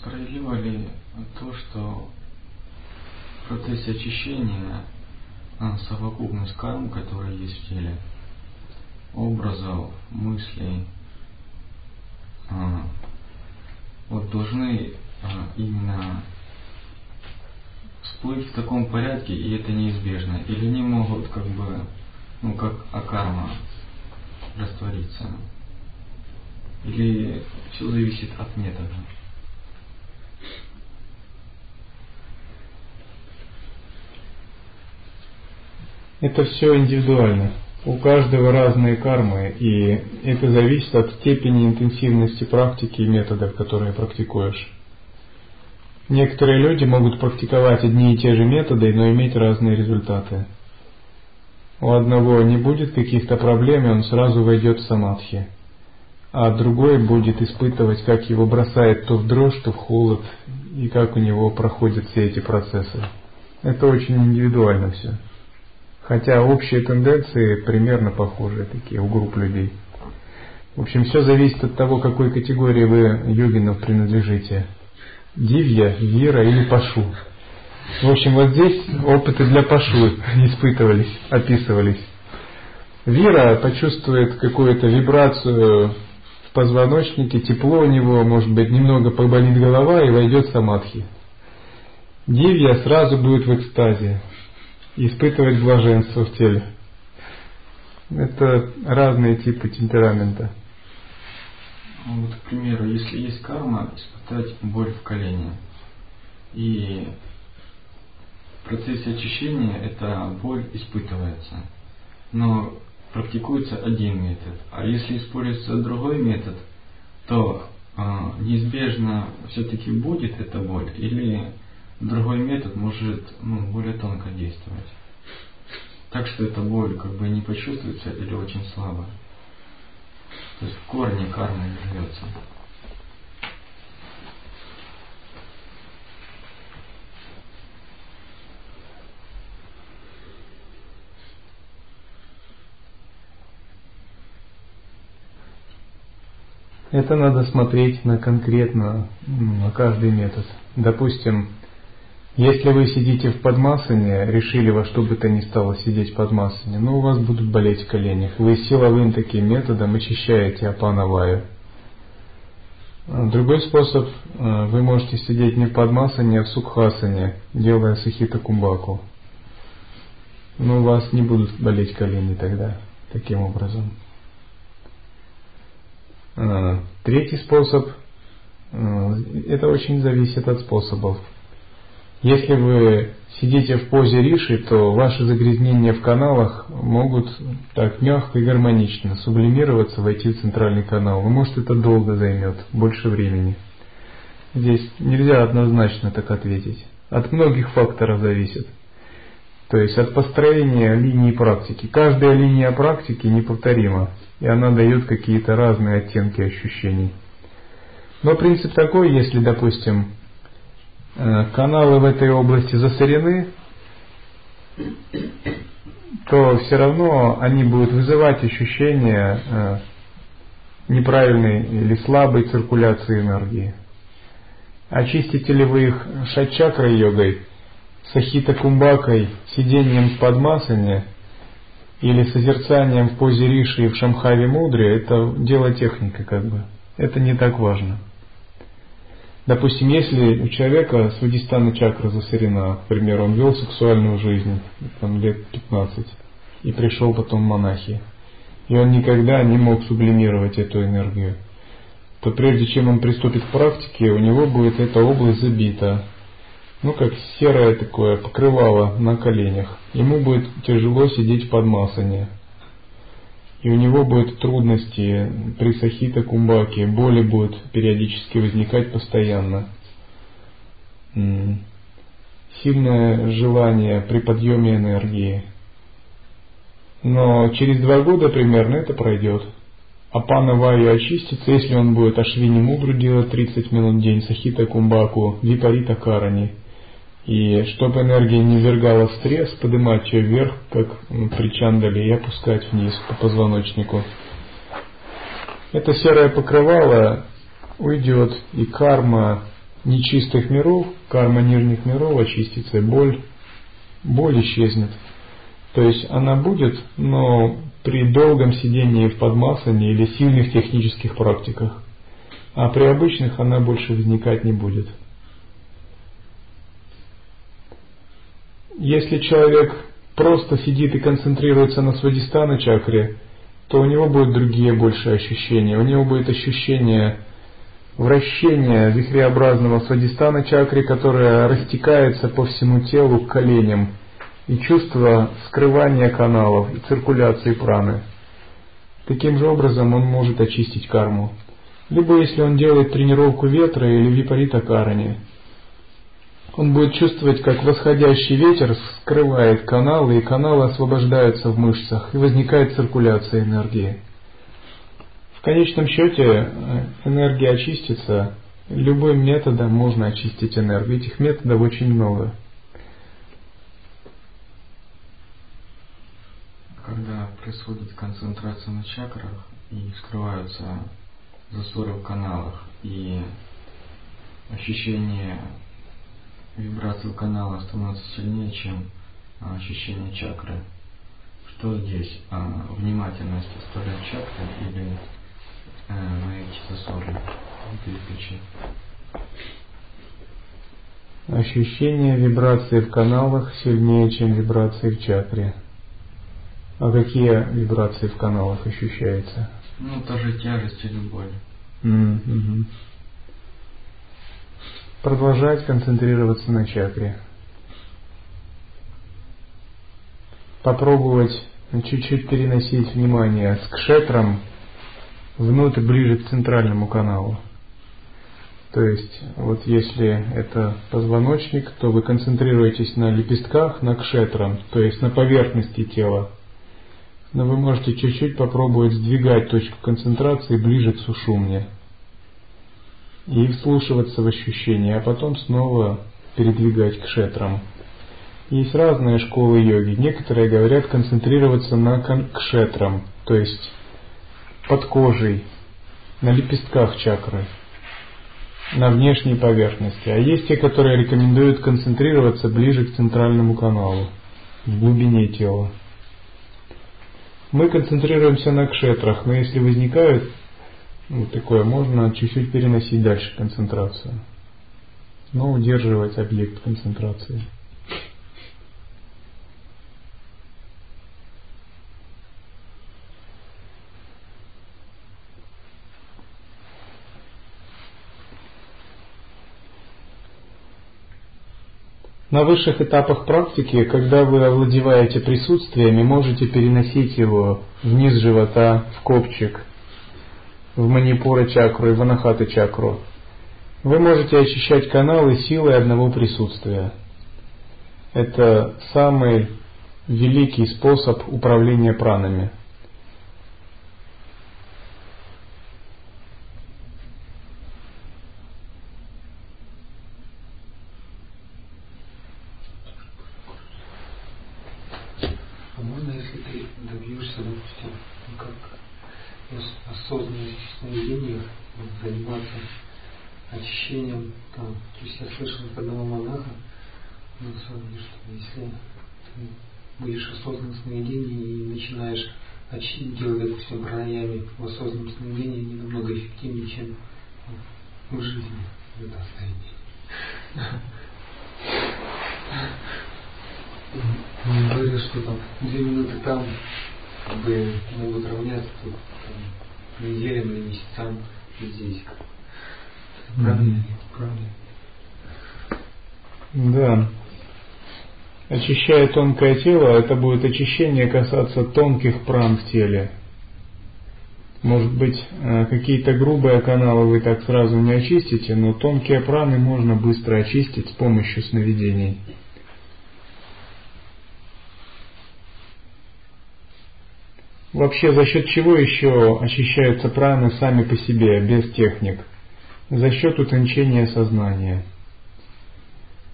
S3: Справедливо ли то, что в процессе очищения а, совокупность карм, которая есть в теле, образов, мыслей, а, вот должны а, именно всплыть в таком порядке, и это неизбежно, или не могут как бы, ну как акарма раствориться, или все зависит от метода.
S1: Это все индивидуально. У каждого разные кармы, и это зависит от степени интенсивности практики и методов, которые практикуешь. Некоторые люди могут практиковать одни и те же методы, но иметь разные результаты. У одного не будет каких-то проблем, и он сразу войдет в самадхи. А другой будет испытывать, как его бросает то в дрожь, то в холод, и как у него проходят все эти процессы. Это очень индивидуально все. Хотя общие тенденции примерно похожие такие у групп людей. В общем, все зависит от того, какой категории вы йогинов принадлежите. Дивья, Вира или Пашу. В общем, вот здесь опыты для Пашу [laughs] испытывались, описывались. Вира почувствует какую-то вибрацию в позвоночнике, тепло у него, может быть, немного поболит голова и войдет в самадхи. Дивья сразу будет в экстазе испытывать блаженство в теле. Это разные типы темперамента.
S3: Ну, вот, к примеру, если есть карма, испытать боль в колене. И в процессе очищения эта боль испытывается. Но практикуется один метод. А если используется другой метод, то э, неизбежно все-таки будет эта боль или другой метод может ну, более тонко действовать. Так что эта боль как бы не почувствуется или очень слабо. То есть в корне карма живется.
S1: Это надо смотреть на конкретно, на каждый метод. Допустим, если вы сидите в подмасане, решили во что бы то ни стало сидеть в подмасане, но ну, у вас будут болеть колени. Вы силовым таким методом очищаете апанаваю. Другой способ, э, вы можете сидеть не в подмасане, а в сукхасане, делая сахита кумбаку. Но у вас не будут болеть колени тогда, таким образом. Э, третий способ, э, это очень зависит от способов. Если вы сидите в позе риши, то ваши загрязнения в каналах могут так мягко и гармонично сублимироваться, войти в центральный канал. Но может это долго займет, больше времени. Здесь нельзя однозначно так ответить. От многих факторов зависит. То есть от построения линии практики. Каждая линия практики неповторима, и она дает какие-то разные оттенки ощущений. Но принцип такой, если, допустим, каналы в этой области засорены, то все равно они будут вызывать ощущение э, неправильной или слабой циркуляции энергии. Очистите ли вы их шачакрой йогой, сахита кумбакой, сидением в подмасане или созерцанием в позе риши и в шамхаве мудре, это дело техники как бы. Это не так важно. Допустим, если у человека свадистана чакра засорена, к примеру, он вел сексуальную жизнь там, лет 15 и пришел потом в монахи, и он никогда не мог сублимировать эту энергию, то прежде чем он приступит к практике, у него будет эта область забита, ну как серое такое покрывало на коленях. Ему будет тяжело сидеть под масане. И у него будут трудности при сахита кумбаке, боли будут периодически возникать постоянно. Сильное желание при подъеме энергии – но через два года примерно это пройдет. А пана Ваю очистится, если он будет Ашвини Мудру делать 30 минут в день, Сахита Кумбаку, Випарита Карани. И чтобы энергия не ввергала в стресс, поднимать ее вверх, как при Чандале, и опускать вниз по позвоночнику. Это серое покрывало уйдет, и карма нечистых миров, карма нижних миров очистится, боль, боль исчезнет. То есть она будет, но при долгом сидении в подмасане или сильных технических практиках. А при обычных она больше возникать не будет. Если человек просто сидит и концентрируется на свадистана чакре, то у него будут другие большие ощущения. У него будет ощущение вращения вихреобразного свадистана чакры, которое растекается по всему телу к коленям и чувство скрывания каналов и циркуляции праны. Таким же образом он может очистить карму. Либо если он делает тренировку ветра или випарита карани, он будет чувствовать, как восходящий ветер скрывает каналы, и каналы освобождаются в мышцах, и возникает циркуляция энергии. В конечном счете э, энергия очистится. Любым методом можно очистить энергию. Этих методов очень много.
S3: когда происходит концентрация на чакрах и скрываются засоры в каналах и ощущение вибрации в каналах становится сильнее, чем а, ощущение чакры. Что здесь? А, внимательность оставлять чакры или э, эти засоры переключить?
S1: Ощущение вибрации в каналах сильнее, чем вибрации в чакре. А какие вибрации в каналах ощущаются?
S3: Ну, тоже тяжесть или боль.
S1: Mm-hmm. Продолжать концентрироваться на чакре. Попробовать чуть-чуть переносить внимание с кшетром внутрь, ближе к центральному каналу. То есть, вот если это позвоночник, то вы концентрируетесь на лепестках, на кшетрам, то есть на поверхности тела но вы можете чуть-чуть попробовать сдвигать точку концентрации ближе к сушумне и вслушиваться в ощущения, а потом снова передвигать к шетрам. Есть разные школы йоги. Некоторые говорят концентрироваться на кшетрам, то есть под кожей, на лепестках чакры, на внешней поверхности. А есть те, которые рекомендуют концентрироваться ближе к центральному каналу, в глубине тела. Мы концентрируемся на кшетрах, но если возникает вот такое, можно чуть-чуть переносить дальше концентрацию, но удерживать объект концентрации. На высших этапах практики, когда вы овладеваете присутствиями, можете переносить его вниз живота, в копчик, в манипура чакру и в анахата чакру. Вы можете очищать каналы силой одного присутствия. Это самый великий способ управления пранами.
S4: осознанных сновидениях заниматься очищением там. То есть я слышал от одного монаха на самом деле, что если ты будешь осознанным сновидением и начинаешь делать, допустим, пранаями в осознанном сновидении, они намного эффективнее, чем в жизни в это состояние. Он говорил, что там две минуты там как бы могут равняться тут там, неделям или месяцам здесь. Правильно?
S1: Да. Очищая тонкое тело, это будет очищение касаться тонких пран в теле. Может быть, э, какие-то грубые каналы вы так сразу не очистите, но тонкие праны можно быстро очистить с помощью сновидений. Вообще, за счет чего еще очищаются праны сами по себе, без техник? За счет утончения сознания.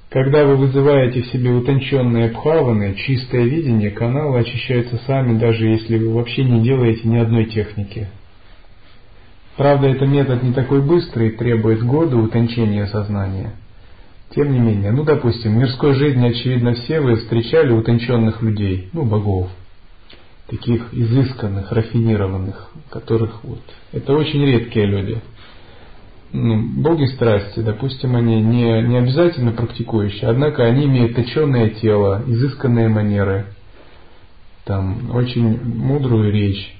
S1: Когда вы вызываете в себе утонченные бхаваны, чистое видение, каналы очищаются сами, даже если вы вообще не делаете ни одной техники. Правда, этот метод не такой быстрый, требует года утончения сознания. Тем не менее, ну, допустим, в мирской жизни, очевидно, все вы встречали утонченных людей, ну, богов – таких изысканных, рафинированных, которых вот... Это очень редкие люди. Ну, боги страсти, допустим, они не, не обязательно практикующие, однако они имеют точенное тело, изысканные манеры, там, очень мудрую речь,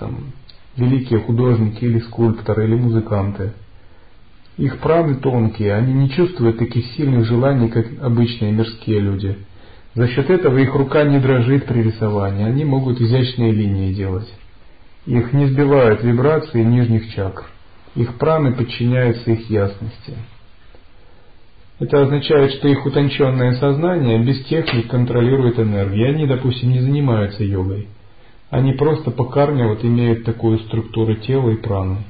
S1: там, великие художники или скульпторы, или музыканты. Их праны тонкие, они не чувствуют таких сильных желаний, как обычные мирские люди – за счет этого их рука не дрожит при рисовании, они могут изящные линии делать. Их не сбивают вибрации нижних чакр. Их праны подчиняются их ясности. Это означает, что их утонченное сознание без техник контролирует энергию. Они, допустим, не занимаются йогой. Они просто по карме вот имеют такую структуру тела и праны.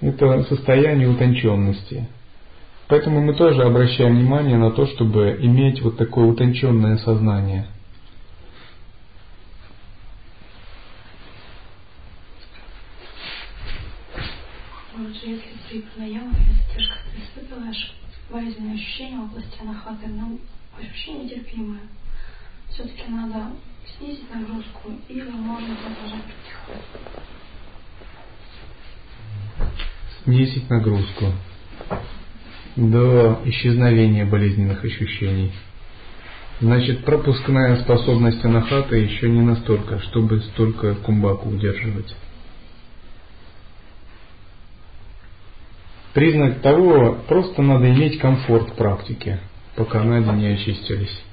S1: Это состояние утонченности. Поэтому мы тоже обращаем внимание на то, чтобы иметь вот такое утонченное сознание.
S5: Лучше, пранаямах и задержках ты испытываешь болезненные ощущения в области анахаты, но ощущения терпимые. Все-таки надо снизить нагрузку или можно продолжать практиковать?
S1: Снизить нагрузку до исчезновения болезненных ощущений. Значит, пропускная способность анахата еще не настолько, чтобы столько кумбаку удерживать. Признак того, просто надо иметь комфорт в практике, пока нади не очистились.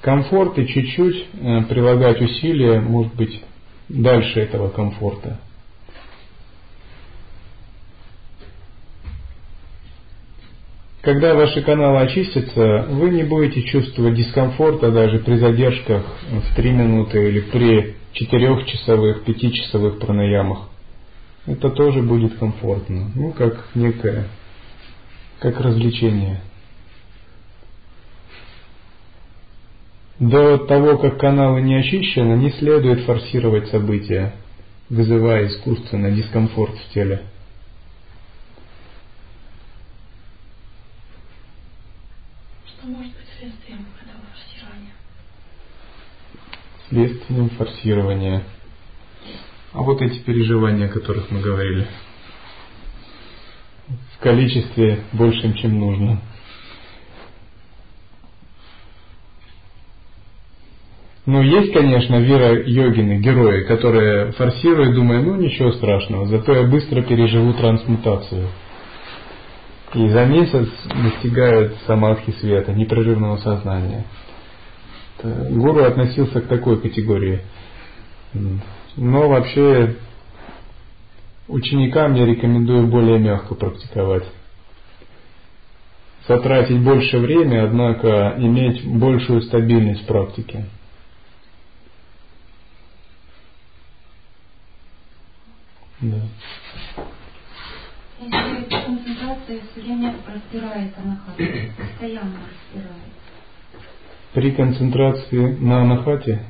S1: Комфорт и чуть-чуть э, прилагать усилия, может быть, дальше этого комфорта. Когда ваши каналы очистятся, вы не будете чувствовать дискомфорта даже при задержках в 3 минуты или при 4-часовых, 5-часовых пранаямах. Это тоже будет комфортно. Ну, как некое, как развлечение. До того, как каналы не очищены, не следует форсировать события, вызывая искусственно дискомфорт в теле. следствием форсирования. А вот эти переживания, о которых мы говорили, в количестве большем, чем нужно. Но есть, конечно, вера йогины, герои, которые форсируют, думая, ну ничего страшного, зато я быстро переживу трансмутацию. И за месяц достигают самадхи света, непрерывного сознания. Гуру относился к такой категории. Но вообще ученикам я рекомендую более мягко практиковать. Затратить больше времени, однако иметь большую стабильность в практике.
S5: Да. Если концентрация все время анахату, постоянно распирает,
S1: при концентрации на анахате?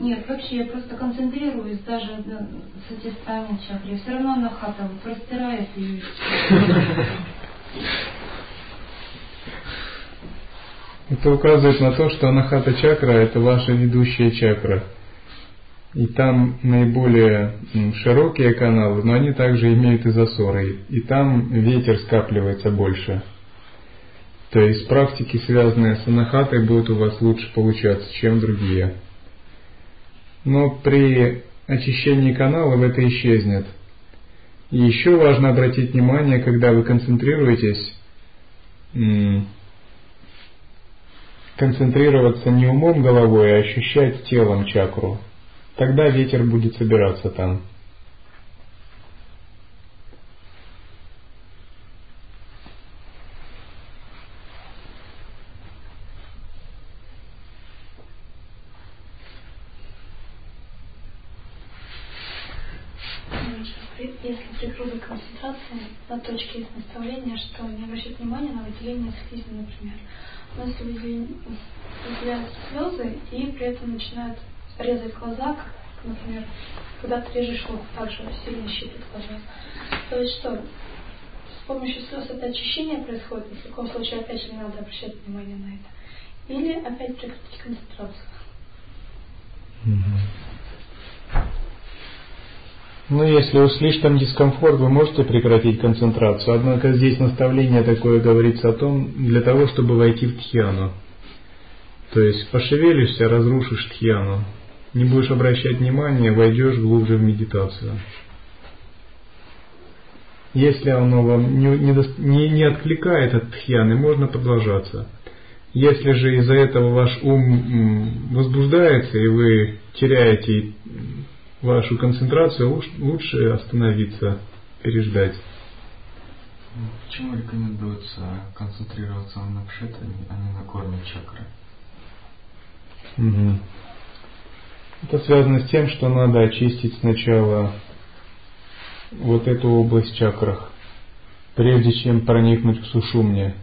S5: Нет, вообще я просто концентрируюсь даже на сатистайной чакре. Все равно она хата простирает и...
S1: Это указывает на то, что анахата чакра – это ваша ведущая чакра. И там наиболее широкие каналы, но они также имеют и засоры. И там ветер скапливается больше. То есть практики, связанные с анахатой, будут у вас лучше получаться, чем другие. Но при очищении каналов это исчезнет. И еще важно обратить внимание, когда вы концентрируетесь, концентрироваться не умом головой, а ощущать телом чакру. Тогда ветер будет собираться там.
S5: Если при грубой концентрации на точке есть наставление, что не обращать внимания на выделение слизи, например. Но если выделяют слезы и при этом начинают резать глаза, как, например, когда ты режешь лоб, также сильно щипит глаза. То есть что? С помощью слез это очищение происходит, в таком случае опять же не надо обращать внимание на это. Или опять прекратить концентрацию.
S1: Ну, если уж слишком дискомфорт, вы можете прекратить концентрацию. Однако здесь наставление такое говорится о том, для того, чтобы войти в тхьяну. То есть пошевелишься, разрушишь тхьяну не будешь обращать внимания, войдешь глубже в медитацию. Если оно вам не, не, не откликает от тхьяны, можно продолжаться. Если же из-за этого ваш ум возбуждается и вы теряете вашу концентрацию, лучше остановиться, переждать.
S3: Почему рекомендуется концентрироваться на пшетане, а не на корне чакры?
S1: Угу. Это связано с тем, что надо очистить сначала вот эту область чакрах, прежде чем проникнуть в сушумне.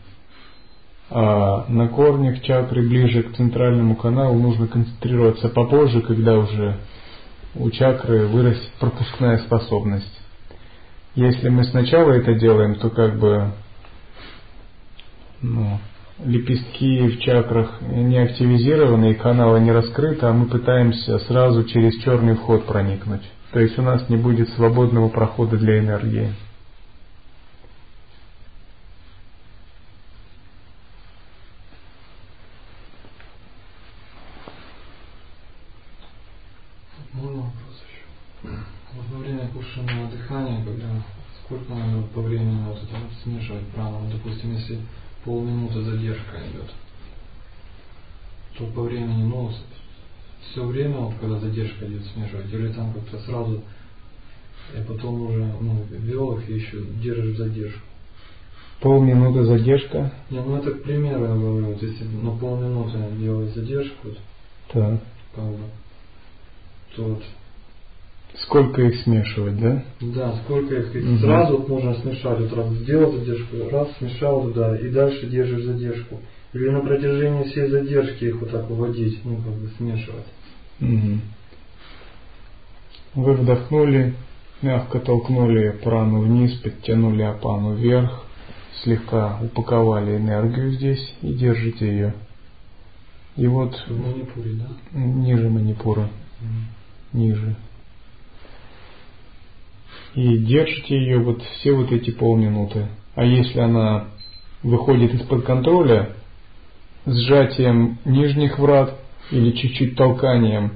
S1: А на корнях чакры ближе к центральному каналу нужно концентрироваться попозже, когда уже у чакры вырастет пропускная способность. Если мы сначала это делаем, то как бы ну, лепестки в чакрах не активизированы и каналы не раскрыты, а мы пытаемся сразу через черный вход проникнуть. То есть у нас не будет свободного прохода для энергии.
S4: Можно вопрос еще? Вот во время кушаного дыхания, когда сколько надо по времени смешивать прану, допустим, если полминуты задержка идет, то по времени, ну, все время, вот, когда задержка идет, смешивать, или там как-то сразу, и потом уже, ну, вел их и еще держишь задержку.
S1: Полминуты задержка?
S4: Не, ну это к примеру я говорю, вот если на полминуты делать задержку,
S1: так.
S4: как бы, то вот
S1: Сколько их смешивать, да?
S4: Да, сколько их. угу. Сразу вот можно смешать, вот раз сделал задержку, раз смешал туда, и дальше держишь задержку. Или на протяжении всей задержки их вот так выводить, ну как бы смешивать.
S1: Угу. Вы вдохнули, мягко толкнули прану вниз, подтянули апану вверх, слегка упаковали энергию здесь и держите ее. И вот
S4: манипуре, да?
S1: ниже манипура, mm. ниже и держите ее вот все вот эти полминуты. А если она выходит из-под контроля, сжатием нижних врат или чуть-чуть толканием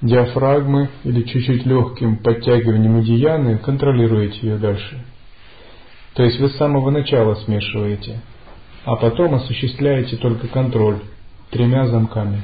S1: диафрагмы или чуть-чуть легким подтягиванием одеяны, контролируете ее дальше. То есть вы с самого начала смешиваете, а потом осуществляете только контроль тремя замками.